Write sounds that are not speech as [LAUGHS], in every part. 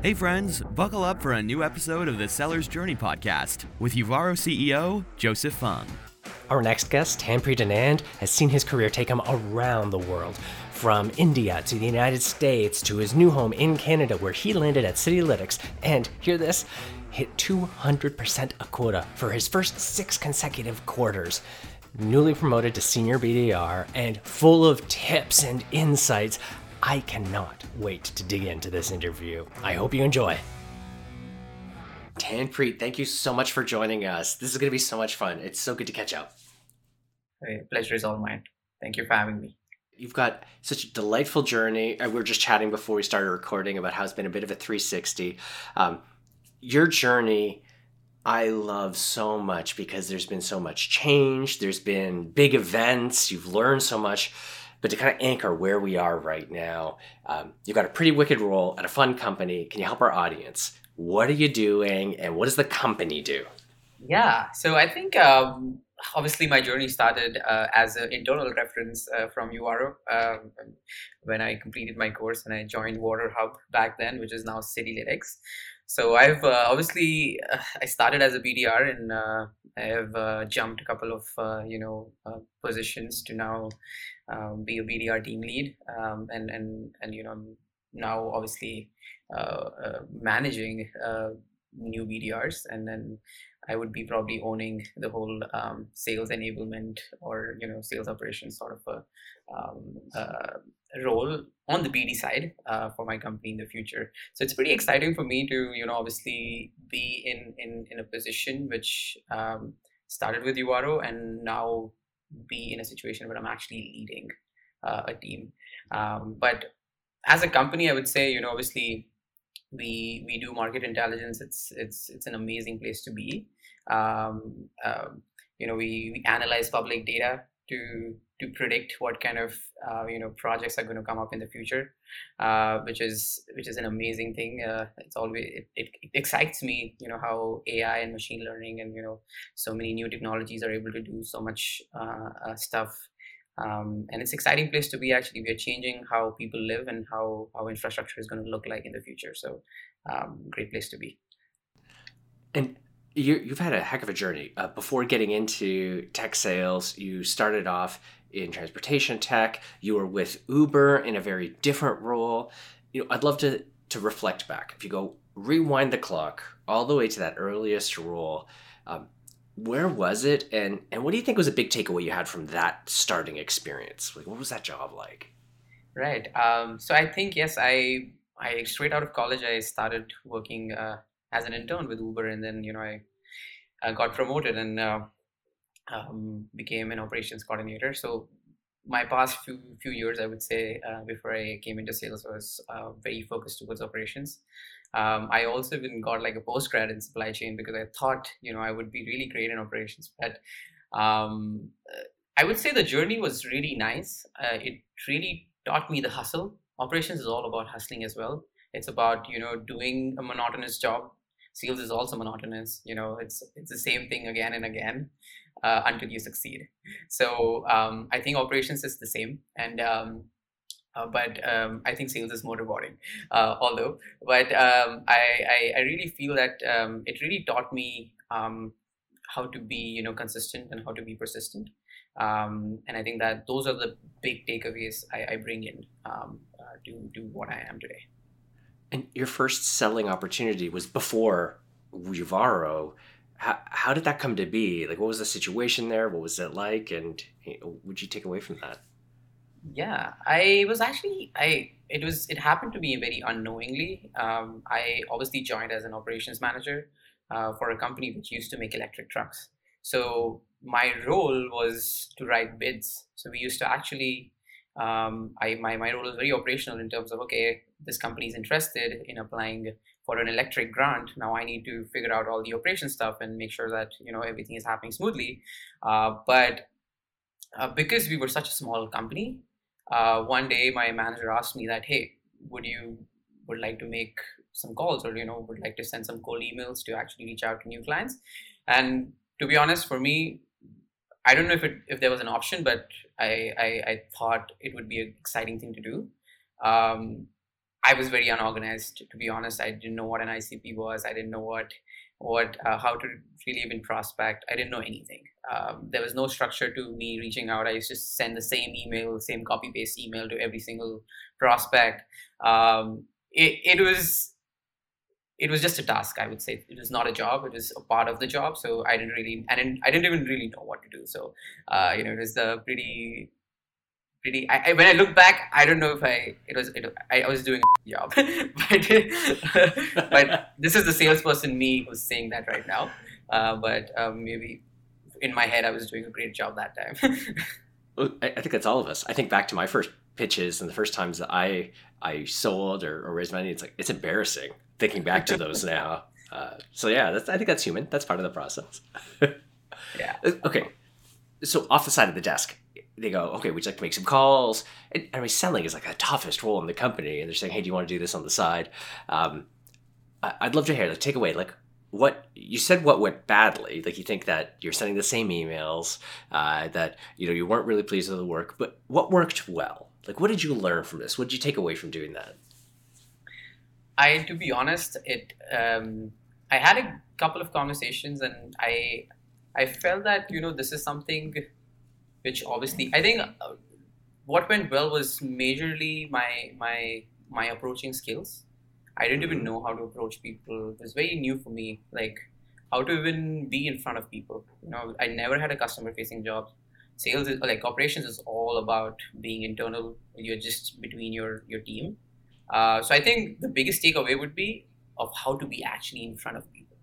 Hey, friends, buckle up for a new episode of the Seller's Journey podcast with Uvaro CEO Joseph Fung. Our next guest, Tanpreet Anand, has seen his career take him around the world. From India to the United States to his new home in Canada, where he landed at Citylitics and, hear this, hit 200% a quota for his first six consecutive quarters. Newly promoted to senior BDR and full of tips and insights, I cannot wait to dig into this interview. I hope you enjoy. Tanpreet, thank you so much for joining us. This is going to be so much fun. It's so good to catch up. Hey, pleasure is all mine. Thank you for having me. You've got such a delightful journey. We were just chatting before we started recording about how it's been a bit of a 360. Um, your journey, I love so much because there's been so much change. There's been big events. You've learned so much. But to kind of anchor where we are right now, um, you've got a pretty wicked role at a fun company. Can you help our audience? What are you doing, and what does the company do? Yeah, so I think um, obviously my journey started uh, as an internal reference uh, from Uvaro um, when I completed my course and I joined Water Hub back then, which is now Citylitics. So I've uh, obviously uh, I started as a BDR and uh, I have uh, jumped a couple of you know positions to now um, be a BDR team lead um, and and and you know now obviously managing new BDRs and then I would be probably owning the whole um, sales enablement or you know sales operations sort of a, um, uh, role on the BD side uh, for my company in the future. So it's pretty exciting for me to you know obviously be in in, in a position which um, started with Uvaro and now be in a situation where I'm actually leading uh, a team. Um, but as a company, I would say you know obviously we we do market intelligence. It's it's it's an amazing place to be. Um, um, you know we, we analyze public data to to predict what kind of uh, you know projects are going to come up in the future uh, which is which is an amazing thing. Uh, it's always it, it, it, excites me you know how ai and machine learning and you know so many new technologies are able to do so much uh, uh, stuff. Um, and it's exciting place to be actually. We are changing how people live and how how infrastructure is going to look like in the future. So um, great place to be. And you, have had a heck of a journey. Uh, before getting into tech sales you started off in transportation tech. You were with uber in a very different role. You know i'd love to to reflect back. If you go rewind the clock all the way to that earliest role um, where was it? And and what do you think was a big takeaway you had from that starting experience? Like what was that job like? Right. Um, so i think yes i i straight out of college i started working uh, as an intern with uber and then you know i, I got promoted and uh, um, became an operations coordinator so my past few few years i would say uh, before i came into sales was uh, very focused towards operations um, I also even got like a postgrad in supply chain because I thought, you know, I would be really great in operations. But um, I would say the journey was really nice. Uh, it really taught me the hustle. Operations is all about hustling as well. It's about you know doing a monotonous job. Sales is also monotonous. You know, it's it's the same thing again and again uh, until you succeed. So um, I think operations is the same, and um, uh, but um, I think sales is more rewarding. Uh, although, but um, I, I, I really feel that um, it really taught me um, how to be you know consistent and how to be persistent. Um, and I think that those are the big takeaways I, I bring in um, uh, to to what I am today. And your first selling opportunity was before Uvaro. How, how did that come to be? Like, what was the situation there? What was it like? And would you take away from that? yeah i was actually i it was it happened to me very unknowingly um, i obviously joined as an operations manager uh, for a company which used to make electric trucks so my role was to write bids so we used to actually um, I, my, my role is very operational in terms of okay this company is interested in applying for an electric grant now i need to figure out all the operation stuff and make sure that you know everything is happening smoothly uh, but uh, because we were such a small company uh, one day my manager asked me that, hey, would you would like to make some calls or you know would like to send some cold emails to actually reach out to new clients? And to be honest, for me, I don't know if it if there was an option, but I I, I thought it would be an exciting thing to do. Um, I was very unorganized, to be honest. I didn't know what an ICP was. I didn't know what what uh, how to really even prospect. I didn't know anything. Um, there was no structure to me reaching out. I used to send the same email, same copy paste email to every single prospect. Um, it, it was it was just a task i would say. It was not a job it was a part of the job so i didn't really didn't i didn't even really know what to do. So uh, you know it was a pretty pretty I, I, when i look back i don't know if i it was it, I, I was doing a [LAUGHS] job. But, but this is the salesperson me who's saying that right now. Uh, but um, maybe in my head i was doing a great job that time. I think that's all of us. I think back to my first pitches and the first times that i i sold or, or raised money it's like it's embarrassing thinking back to [LAUGHS] those now. Uh, so yeah, that's, I think that's human. That's part of the process. [LAUGHS] yeah. Uh, okay. So off the side of the desk, they go, okay, we'd like to make some calls. And, I mean, selling is like the toughest role in the company. And they're saying, hey, do you want to do this on the side? Um, I'd love to hear, like, take away, like, what you said what went badly like you think that you're sending the same emails uh, that you know you weren't really pleased with the work but what worked well like what did you learn from this what did you take away from doing that I, to be honest, it. Um, I had a couple of conversations, and I, I felt that you know this is something, which obviously I think, uh, what went well was majorly my my my approaching skills. I didn't even mm-hmm. know how to approach people. It was very new for me, like how to even be in front of people. You know, I never had a customer facing job. Sales is like operations is all about being internal. You're just between your your team uh, so I think the biggest takeaway would be of how to be actually in front of people.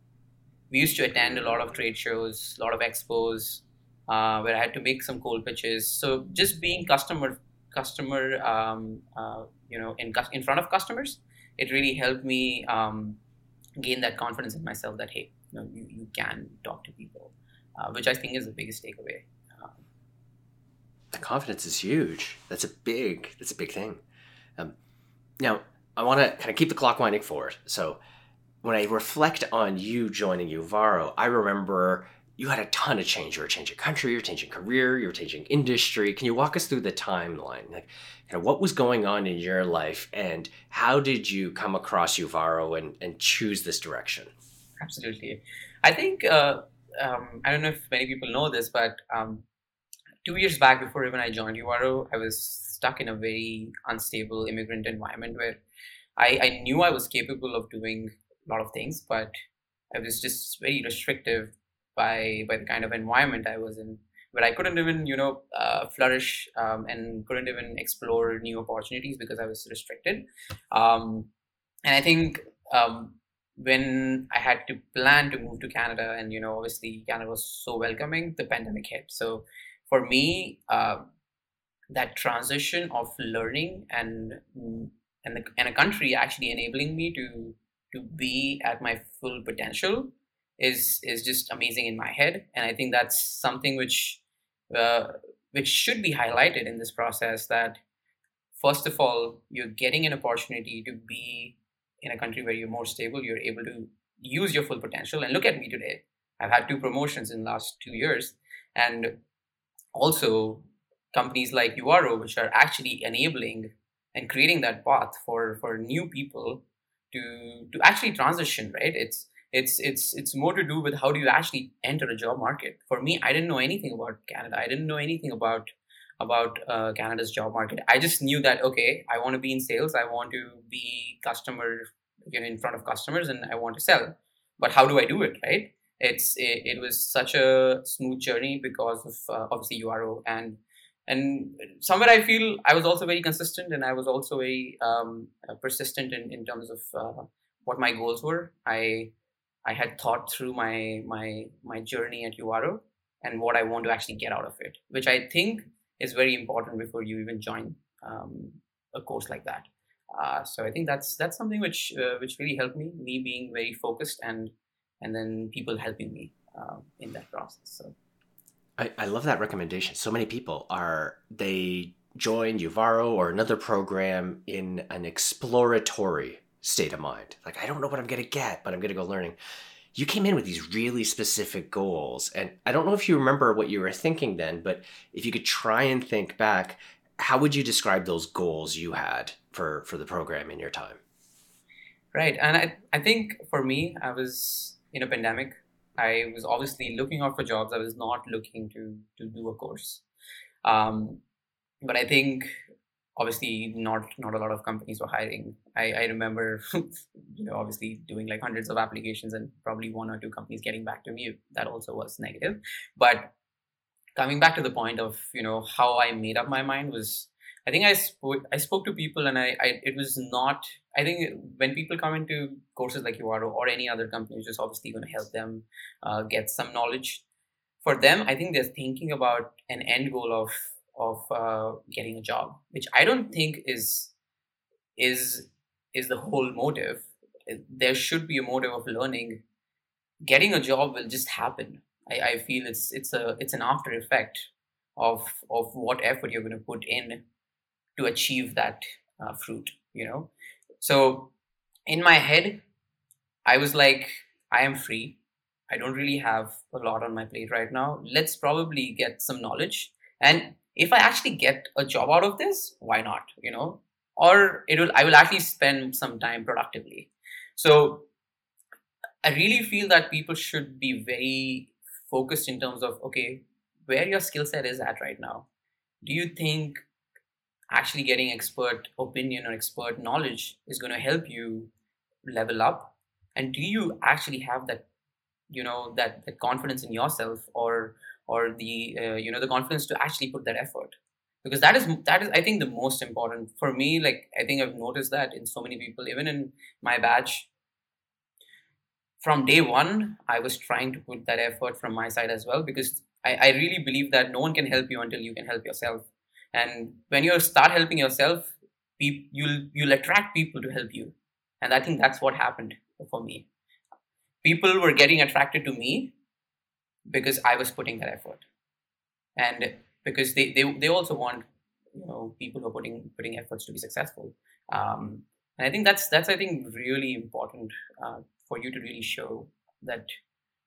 We used to attend a lot of trade shows, a lot of expos, uh, where I had to make some cold pitches. So just being customer customer um, uh, you know in in front of customers, it really helped me um, gain that confidence in myself that hey, you, know, you, you can talk to people, uh, which I think is the biggest takeaway. The confidence is huge. That's a big. That's a big thing. Um, now, I want to kind of keep the clock winding forward. So, when I reflect on you joining Uvaro, I remember you had a ton of change. You were changing country, you were changing career, you were changing industry. Can you walk us through the timeline? Like, kind of what was going on in your life, and how did you come across Uvaro and, and choose this direction? Absolutely. I think, uh, um, I don't know if many people know this, but um, two years back, before even I joined Uvaro, I was stuck in a very unstable immigrant environment where I, I knew I was capable of doing a lot of things, but I was just very restrictive by by the kind of environment I was in, where I couldn't even you know uh, flourish um, and couldn't even explore new opportunities because I was restricted. Um, and I think um, when I had to plan to move to Canada, and you know obviously Canada was so welcoming, the pandemic hit. So for me, uh, that transition of learning and and, the, and a country actually enabling me to to be at my full potential is is just amazing in my head. And i think that's something which uh, which should be highlighted in this process that first of all you're getting an opportunity to be in a country where you're more stable you're able to use your full potential. And look at me today. I've had two promotions in the last two years. And also companies like Uvaro, which are actually enabling and creating that path for for new people to to actually transition. Right? It's it's it's it's more to do with how do you actually enter a job market. For me, I didn't know anything about Canada. I didn't know anything about about uh, Canada's job market. I just knew that okay, I want to be in sales. I want to be customer, you know, in front of customers, and I want to sell. But how do I do it? Right? It's it, it was such a smooth journey because of uh, obviously Uvaro and and somewhere i feel i was also very consistent and i was also very um, uh, persistent in, in terms of uh, what my goals were. I i had thought through my my my journey at uvaro and what i want to actually get out of it which i think is very important before you even join um, a course like that. Uh, so i think that's that's something which uh, which really helped me me being very focused and and then people helping me uh, in that process. So I, I love that recommendation. So many people are they join Uvaro or another program in an exploratory state of mind. Like I don't know what I'm gonna get, but I'm gonna go learning. You came in with these really specific goals, and I don't know if you remember what you were thinking then, but if you could try and think back, how would you describe those goals you had for for the program in your time. Right, and I I think for me, I was in a pandemic. I was obviously looking out for jobs. I was not looking to to do a course. Um, but I think obviously not not a lot of companies were hiring. I, I remember [LAUGHS] you know obviously doing like hundreds of applications and probably one or two companies getting back to me. That also was negative. But coming back to the point of you know how I made up my mind was I think I spoke I spoke to people and I, I it was not I think when people come into courses like Uvaro or any other company, which is obviously going to help them uh, get some knowledge. For them, I think they're thinking about an end goal of of uh, getting a job, which I don't think is is is the whole motive. There should be a motive of learning. Getting a job will just happen. I, I feel it's it's a it's an after effect of of what effort you're going to put in to achieve that uh, fruit. You know, so in my head, I was like, I am free. I don't really have a lot on my plate right now. Let's probably get some knowledge and if I actually get a job out of this, why not? You know, or it will I will actually spend some time productively. So I really feel that people should be very focused in terms of okay, where your skill set is at right now. Do you think actually getting expert opinion or expert knowledge is going to help you level up? And do you actually have that, you know, that, that confidence in yourself or or the uh, you know the confidence to actually put that effort? Because that is that is i think the most important. For me like i think i've noticed that in so many people even in my batch from day one i was trying to put that effort from my side as well because i, I really believe that no one can help you until you can help yourself and when you start helping yourself you'll you'll attract people to help you and i think that's what happened for me people were getting attracted to me because I was putting that effort, and because they they, they also want you know people who are putting putting efforts to be successful. Um, and I think that's that's I think really important uh, for you to really show that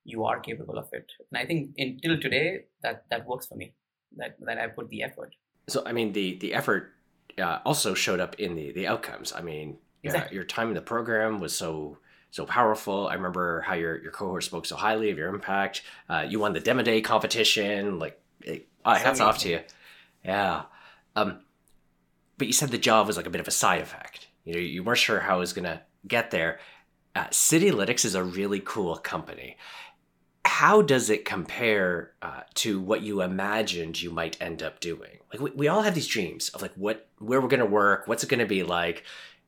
you are capable of it. And I think until today that that works for me. That that I put the effort. So I mean the the effort uh, also showed up in the the outcomes. I mean, exactly. uh, your time in the program was so so powerful. I remember how your your cohort spoke so highly of your impact. Uh, you won the Demo Day competition. Like, it, oh, hats off to you. Yeah. Um, but you said the job was like a bit of a side effect. You know, you weren't sure how it was gonna get there. Uh, Citylitics is a really cool company. How does it compare uh, to what you imagined you might end up doing? Like we, we all have these dreams of like what where we're gonna work, what's it gonna be like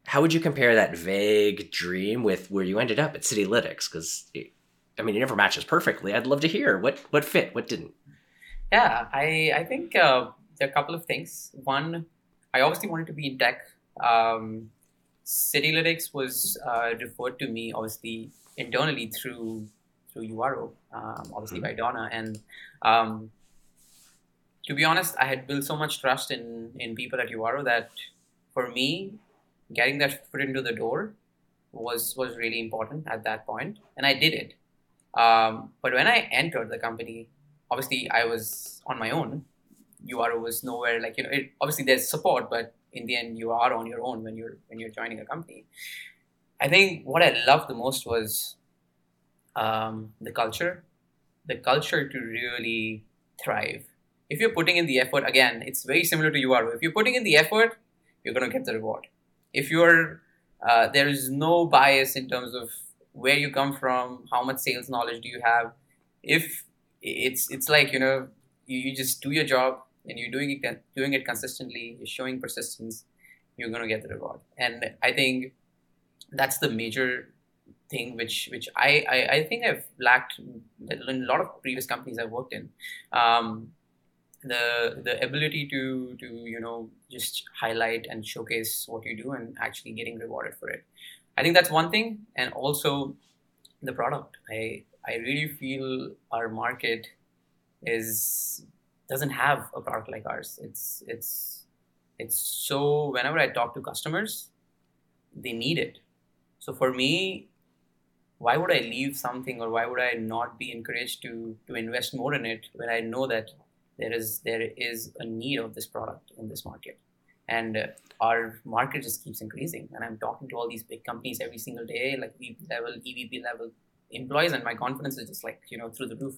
how would you compare that vague dream with where you ended up at Citylitics? Because I mean, it never matches perfectly. I'd love to hear what what fit, what didn't. Yeah, I I think uh, there are a couple of things. One, I obviously wanted to be in tech. Um, Citylitics was uh, referred to me obviously internally through through Uvaro, um, obviously mm-hmm. by Donna, and um, to be honest, I had built so much trust in in people at Uvaro that for me getting that foot into the door was was really important at that point, and I did it. Um, but when I entered the company, obviously I was on my own. Uvaro was nowhere like you know. It, obviously, there's support, but in the end, you are on your own when you're when you're joining a company. I think what I loved the most was um, the culture, the culture to really thrive. If you're putting in the effort, again, it's very similar to Uvaro. If you're putting in the effort, you're going to get the reward if you're uh, there is no bias in terms of where you come from how much sales knowledge do you have if it's it's like you know you, you just do your job and you're doing it doing it consistently you're showing persistence you're going to get the reward and i think that's the major thing which which I, I, I think I've lacked in a lot of previous companies I've worked in. Um, the the ability to to you know just highlight and showcase what you do and actually getting rewarded for it. I think that's one thing. And also the product. I i really feel our market is doesn't have a product like ours. It's it's it's so whenever i talk to customers they need it. So for me why would i leave something or why would i not be encouraged to to invest more in it when i know that there is there is a need of this product in this market and uh, our market just keeps increasing. And I'm talking to all these big companies every single day, like VP level, EVP level employees, and my confidence is just like you know through the roof.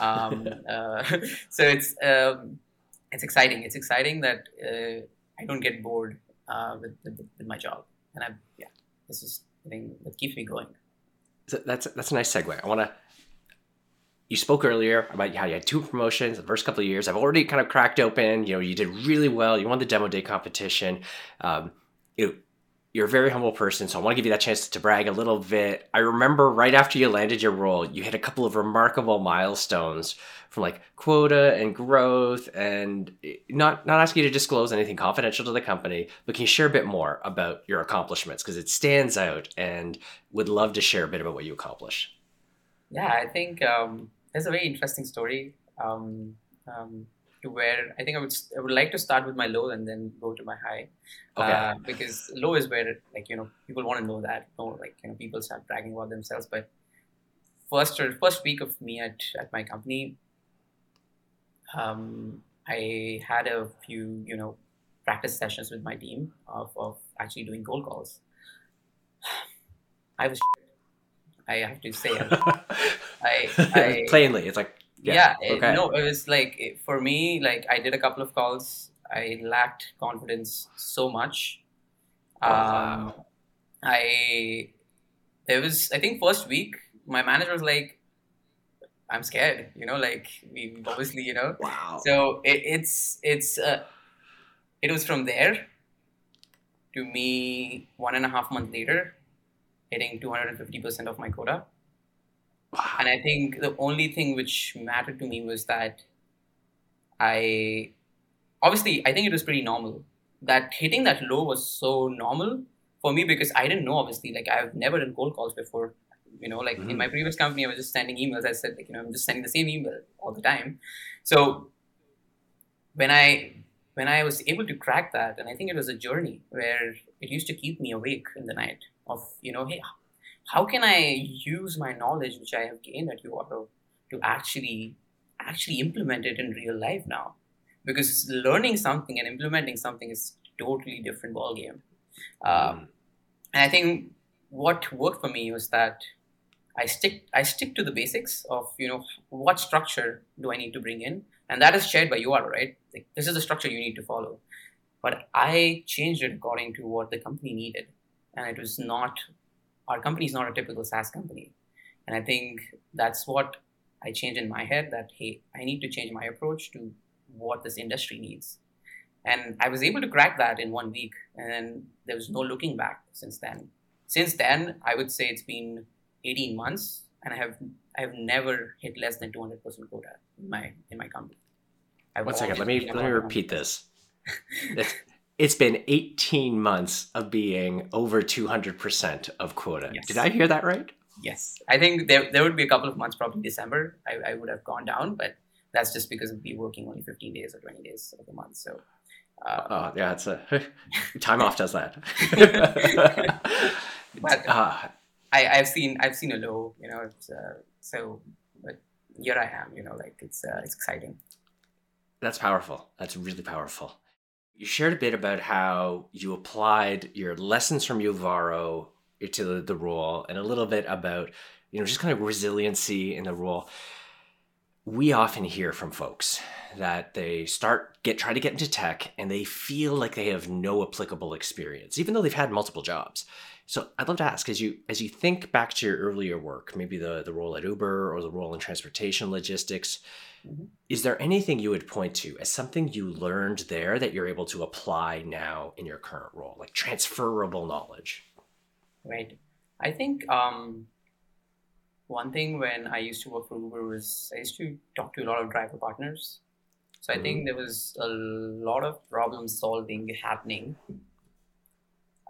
Um, [LAUGHS] uh, so it's um, it's exciting. It's exciting that uh, I don't get bored uh, with, with, with my job, and I yeah, this is the thing that keeps me going. That's that's a nice segue. I want to. You spoke earlier about how you had two promotions the first couple of years. I've already kind of cracked open. You know, you did really well. You won the demo day competition. Um, you know, you're a very humble person, so I want to give you that chance to brag a little bit. I remember right after you landed your role, you hit a couple of remarkable milestones from like quota and growth, and not not asking you to disclose anything confidential to the company, but can you share a bit more about your accomplishments because it stands out, and would love to share a bit about what you accomplished. Yeah, I think um, there's a very interesting story. Um, um, where I think I would I would like to start with my low and then go to my high, okay. uh, because low is where like you know people want to know that, know like you know people start bragging about themselves. But first or first week of me at at my company, um, I had a few you know practice sessions with my team of of actually doing cold calls. [SIGHS] I was. I have to say, I, [LAUGHS] I plainly, it's like yeah, yeah okay. it, no it was like it, for me like i did a couple of calls. I lacked confidence so much. Um, wow. i there was i think first week my manager was like i'm scared you know like we obviously you know. Wow. So it, it's it's uh, it was from there to me one and a half month later hitting 250% of my quota and I think the only thing which mattered to me was that I obviously I think it was pretty normal. That hitting that low was so normal for me because I didn't know obviously like I've never done cold calls before. You know, like mm-hmm. in my previous company I was just sending emails. I said like, you know, I'm just sending the same email all the time. So when I when I was able to crack that, and I think it was a journey where it used to keep me awake in the night of, you know, hey, how can I use my knowledge which I have gained at Uvaro to actually actually implement it in real life now? Because learning something and implementing something is totally different ballgame. Um, and I think what worked for me was that I stick I stick to the basics of you know what structure do I need to bring in, and that is shared by Uvaro, right? Like, this is the structure you need to follow. But I changed it according to what the company needed, and it was not our company is not a typical SaaS company. And I think that's what I changed in my head that, hey, I need to change my approach to what this industry needs. And I was able to crack that in one week. And there was no looking back since then. Since then, I would say it's been 18 months and I have I have never hit less than 200% quota in my in my company. I've One second, let me let me repeat this. [LAUGHS] it's been 18 months of being over 200% of quota. Yes. Did I hear that right? Yes. I think there, there would be a couple of months, probably December, I, I would have gone down, but that's just because of me working only 15 days or 20 days of the month. So, uh, oh, yeah, it's a [LAUGHS] time off does that. [LAUGHS] but [LAUGHS] uh, I, I've seen, I've seen a low, you know, it's, uh, so, but here I am, you know, like it's, uh, it's exciting. That's powerful. That's really powerful. You shared a bit about how you applied your lessons from Uvaro to the, the role and a little bit about, you know, just kind of resiliency in the role. We often hear from folks that they start get try to get into tech and they feel like they have no applicable experience, even though they've had multiple jobs. So I'd love to ask, as you as you think back to your earlier work, maybe the the role at Uber or the role in transportation logistics, Mm-hmm. Is there anything you would point to as something you learned there that you're able to apply now in your current role, like transferable knowledge? Right. I think um, one thing when I used to work for Uber was I used to talk to a lot of driver partners. So I think there was a lot of problem solving happening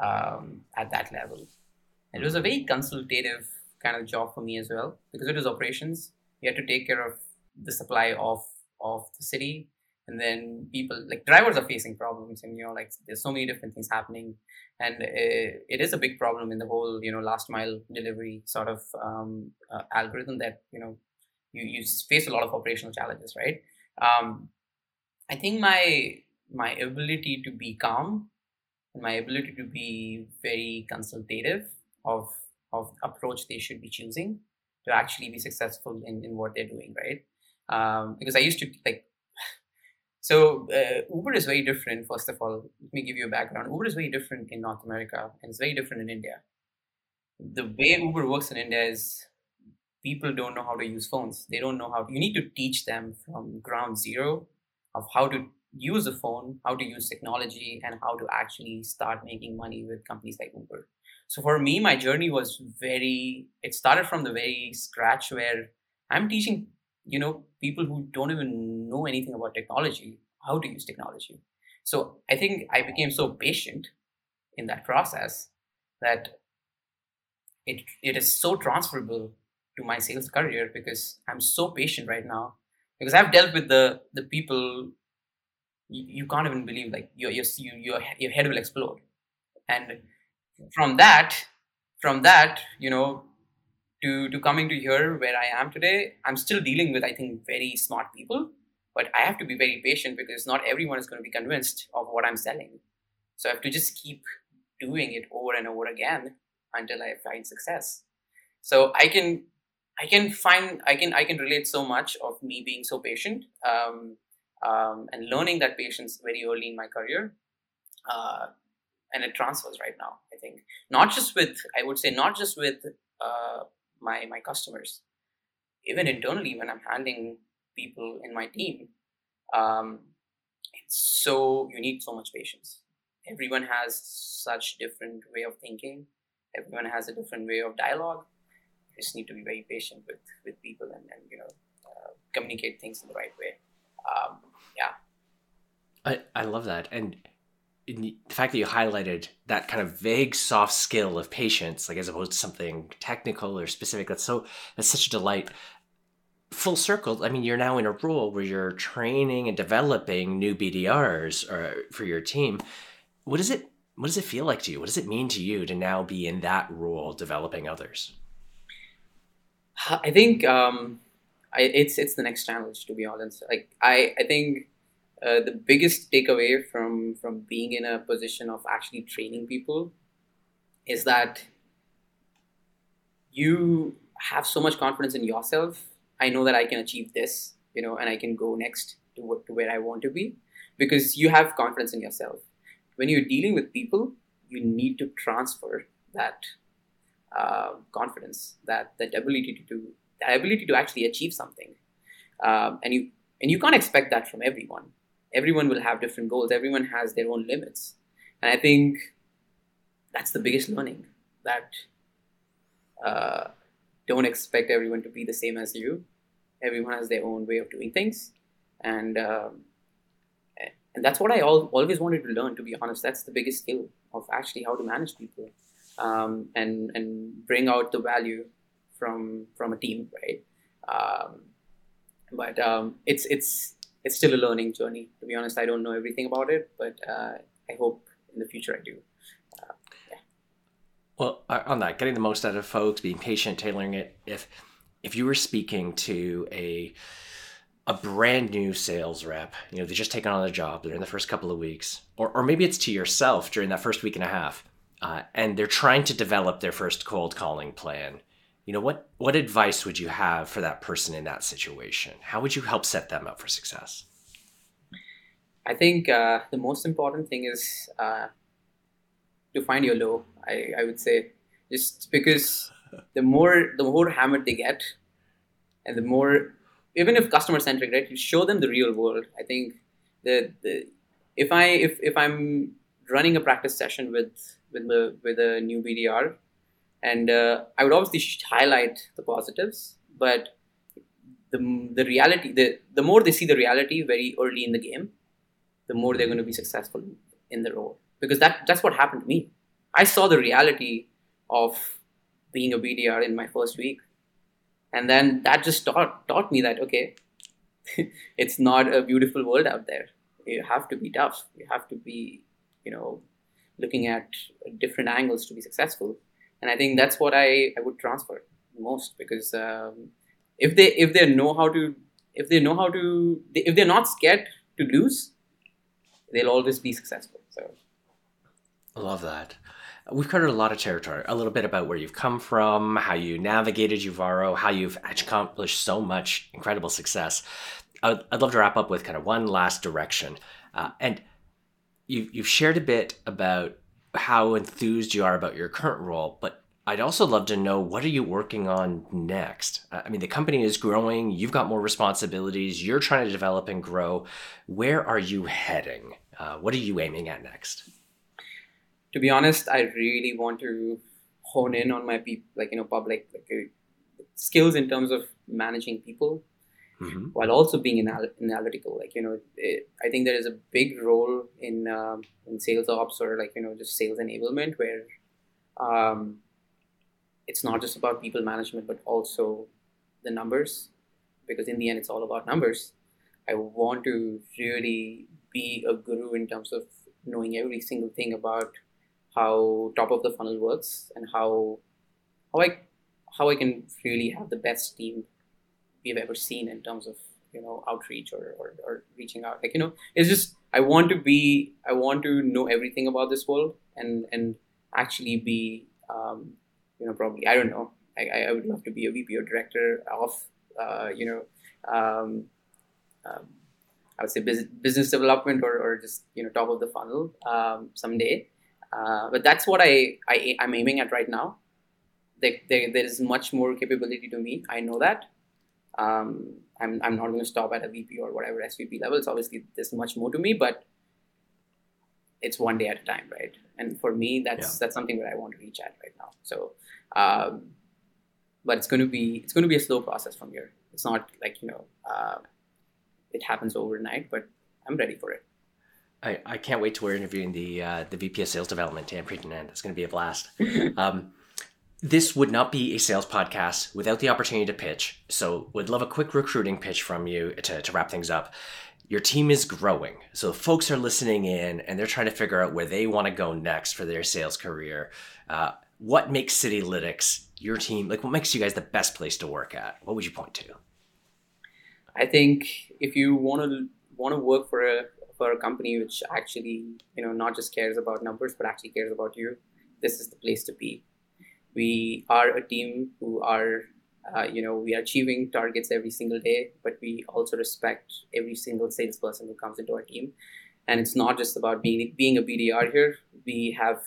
um, at that level. And it was a very consultative kind of job for me as well because it was operations. You had to take care of the supply of of the city and then people like drivers are facing problems and you know like there's so many different things happening and it, it is a big problem in the whole you know last mile delivery sort of um, uh, algorithm that you know you, you face a lot of operational challenges right um, i think my my ability to be calm my ability to be very consultative of of approach they should be choosing to actually be successful in, in what they're doing right? Um, because i used to like [LAUGHS] so uh, uber is very different first of all let me give you a background. Uber is very different in north america and it's very different in india. The way uber works in india is people don't know how to use phones. They don't know how to, you need to teach them from ground zero of how to use a phone, how to use technology, and how to actually start making money with companies like Uber. So for me, my journey was very. It started from the very scratch where I'm teaching, you know, people who don't even know anything about technology how to use technology. So I think I became so patient in that process that it it is so transferable to my sales career because I'm so patient right now because I've dealt with the the people you, you can't even believe like your your your your head will explode. And from that from that you know to to coming to here where i am today i'm still dealing with i think very smart people. But i have to be very patient because not everyone is going to be convinced of what i'm selling. So i have to just keep doing it over and over again until i find success. So i can i can find i can i can relate so much of me being so patient um, um, and learning that patience very early in my career. Uh, and it transfers right now, I think. Not just with, I would say, not just with uh, my, my customers, even internally when I'm handling people in my team, um, it's so, you need so much patience. Everyone has such different way of thinking. Everyone has a different way of dialogue. Just need to be very patient with, with people and, and you know, uh, communicate things in the right way. Um, yeah. I i love that. And the fact that you highlighted that kind of vague soft skill of patience like as opposed to something technical or specific that's so that's such a delight. Full circle i mean you're now in a role where you're training and developing new bdrs or, uh, for your team. What does it what does it feel like to you? What does it mean to you to now be in that role developing others i think um, I, it's it's the next challenge to be honest. Like I I think uh, the biggest takeaway from from being in a position of actually training people is that you have so much confidence in yourself. I know that I can achieve this, you know, and I can go next to what to where I want to be because you have confidence in yourself. When you're dealing with people, you need to transfer that uh, confidence, that that ability to do that ability to actually achieve something. Um, and you and you can't expect that from everyone. Everyone will have different goals. Everyone has their own limits, and I think that's the biggest learning. That uh, don't expect everyone to be the same as you. Everyone has their own way of doing things, and um, and that's what I al- always wanted to learn. To be honest, that's the biggest skill of actually how to manage people um, and and bring out the value from from a team, right? Um, but um, it's it's it's still a learning journey. To be honest, I don't know everything about it, but uh, I hope in the future I do. Uh. Well, on that, getting the most out of folks, being patient, tailoring it. If if you were speaking to a a brand new sales rep, you know, they just taken on a job, they're in the first couple of weeks, or or maybe it's to yourself during that first week and a half, uh, and they're trying to develop their first cold calling plan. You know what what advice would you have for that person in that situation? How would you help set them up for success? I think uh, the most important thing is uh, to find your low I, I would say. Just because the more the more hammered they get and the more even if customer centric right you show them the real world i think the, the if i if, if i'm running a practice session with with the with a new bdr and uh, I would obviously highlight the positives, but the, the reality, the, the more they see the reality very early in the game, the more they're going to be successful in the role. Because that, that's what happened to me. I saw the reality of being a BDR in my first week. And then that just taught, taught me that, okay, [LAUGHS] it's not a beautiful world out there. You have to be tough. You have to be, you know, looking at different angles to be successful and I think that's what I, I would transfer most because um, if they if they know how to if they know how to if they're not scared to lose they'll always be successful. So, I love that. We've covered a lot of territory, a little bit about where you've come from, how you navigated Uvaro, how you've accomplished so much incredible success. I'd, I'd love to wrap up with kind of one last direction. Uh, and you've, you've shared a bit about how enthused you are about your current role, but I'd also love to know what are you working on next? I mean, the company is growing, you've got more responsibilities, you're trying to develop and grow. Where are you heading? Uh, what are you aiming at next? To be honest, I really want to hone in on my people, like you know, public like, uh, skills in terms of managing people, mm-hmm. while also being anal- analytical. Like you know, it, I think there is a big role in um, in sales ops or like you know just sales enablement where. Um, it's not just about people management, but also the numbers, because in the end, it's all about numbers. I want to really be a guru in terms of knowing every single thing about how top of the funnel works and how how I how I can really have the best team we've ever seen in terms of you know outreach or, or, or reaching out like you know it's just I want to be I want to know everything about this world and and actually be um, you know, probably I don't know. I, I would love to be a VP or director of, uh, you know, um, um, I would say business, business development or, or just you know top of the funnel um, someday. Uh, but that's what I, I I'm aiming at right now. There, there, there is much more capability to me. I know that. Um, I'm, I'm not going to stop at a VP or whatever SVP levels. Obviously, there's much more to me, but it's one day at a time, right? And for me, that's yeah. that's something that I want to reach at right now. So, um, but it's going to be it's going to be a slow process from here. It's not like you know uh, it happens overnight, but I'm ready for it. I, I can't wait to we're interviewing the uh, the VP of Sales Development, Tanpreet Anand. It's going to be a blast. [LAUGHS] um, this would not be a sales podcast without the opportunity to pitch. So, would love a quick recruiting pitch from you to, to wrap things up your team is growing. So folks are listening in and they're trying to figure out where they want to go next for their sales career. Uh, what makes Citylitics your team like? What makes you guys the best place to work at? What would you point to? I think if you want to want to work for a for a company which actually you know not just cares about numbers but actually cares about you, this is the place to be. We are a team who are uh, you know, we are achieving targets every single day, but we also respect every single salesperson who comes into our team. And it's not just about being being a BDR here. We have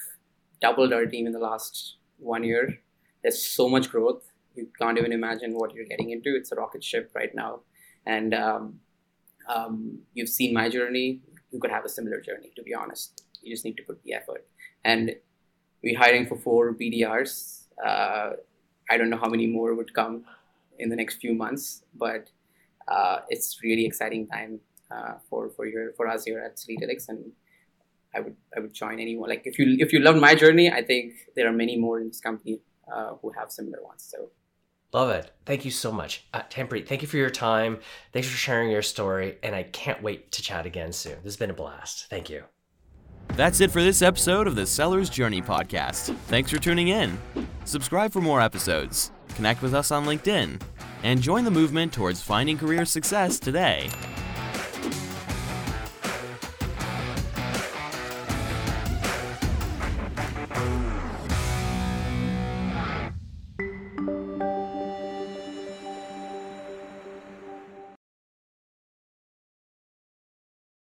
doubled our team in the last one year. There's so much growth. You can't even imagine what you're getting into. It's a rocket ship right now. And um, um, you've seen my journey. You could have a similar journey, to be honest. You just need to put the effort. And we're hiring for four BDRs. Uh, I don't know how many more would come in the next few months, but uh, it's really exciting time uh, for for your for us here at Citylitics, and I would I would join anyone. Like if you if you loved my journey, I think there are many more in this company uh, who have similar ones. So. Love it. Thank you so much. Uh, Tanpreet, thank you for your time. Thanks for sharing your story. And I can't wait to chat again soon. This has been a blast. Thank you. That's it for this episode of the Seller's Journey podcast. Thanks for tuning in. Subscribe for more episodes, connect with us on LinkedIn, and join the movement towards finding career success today.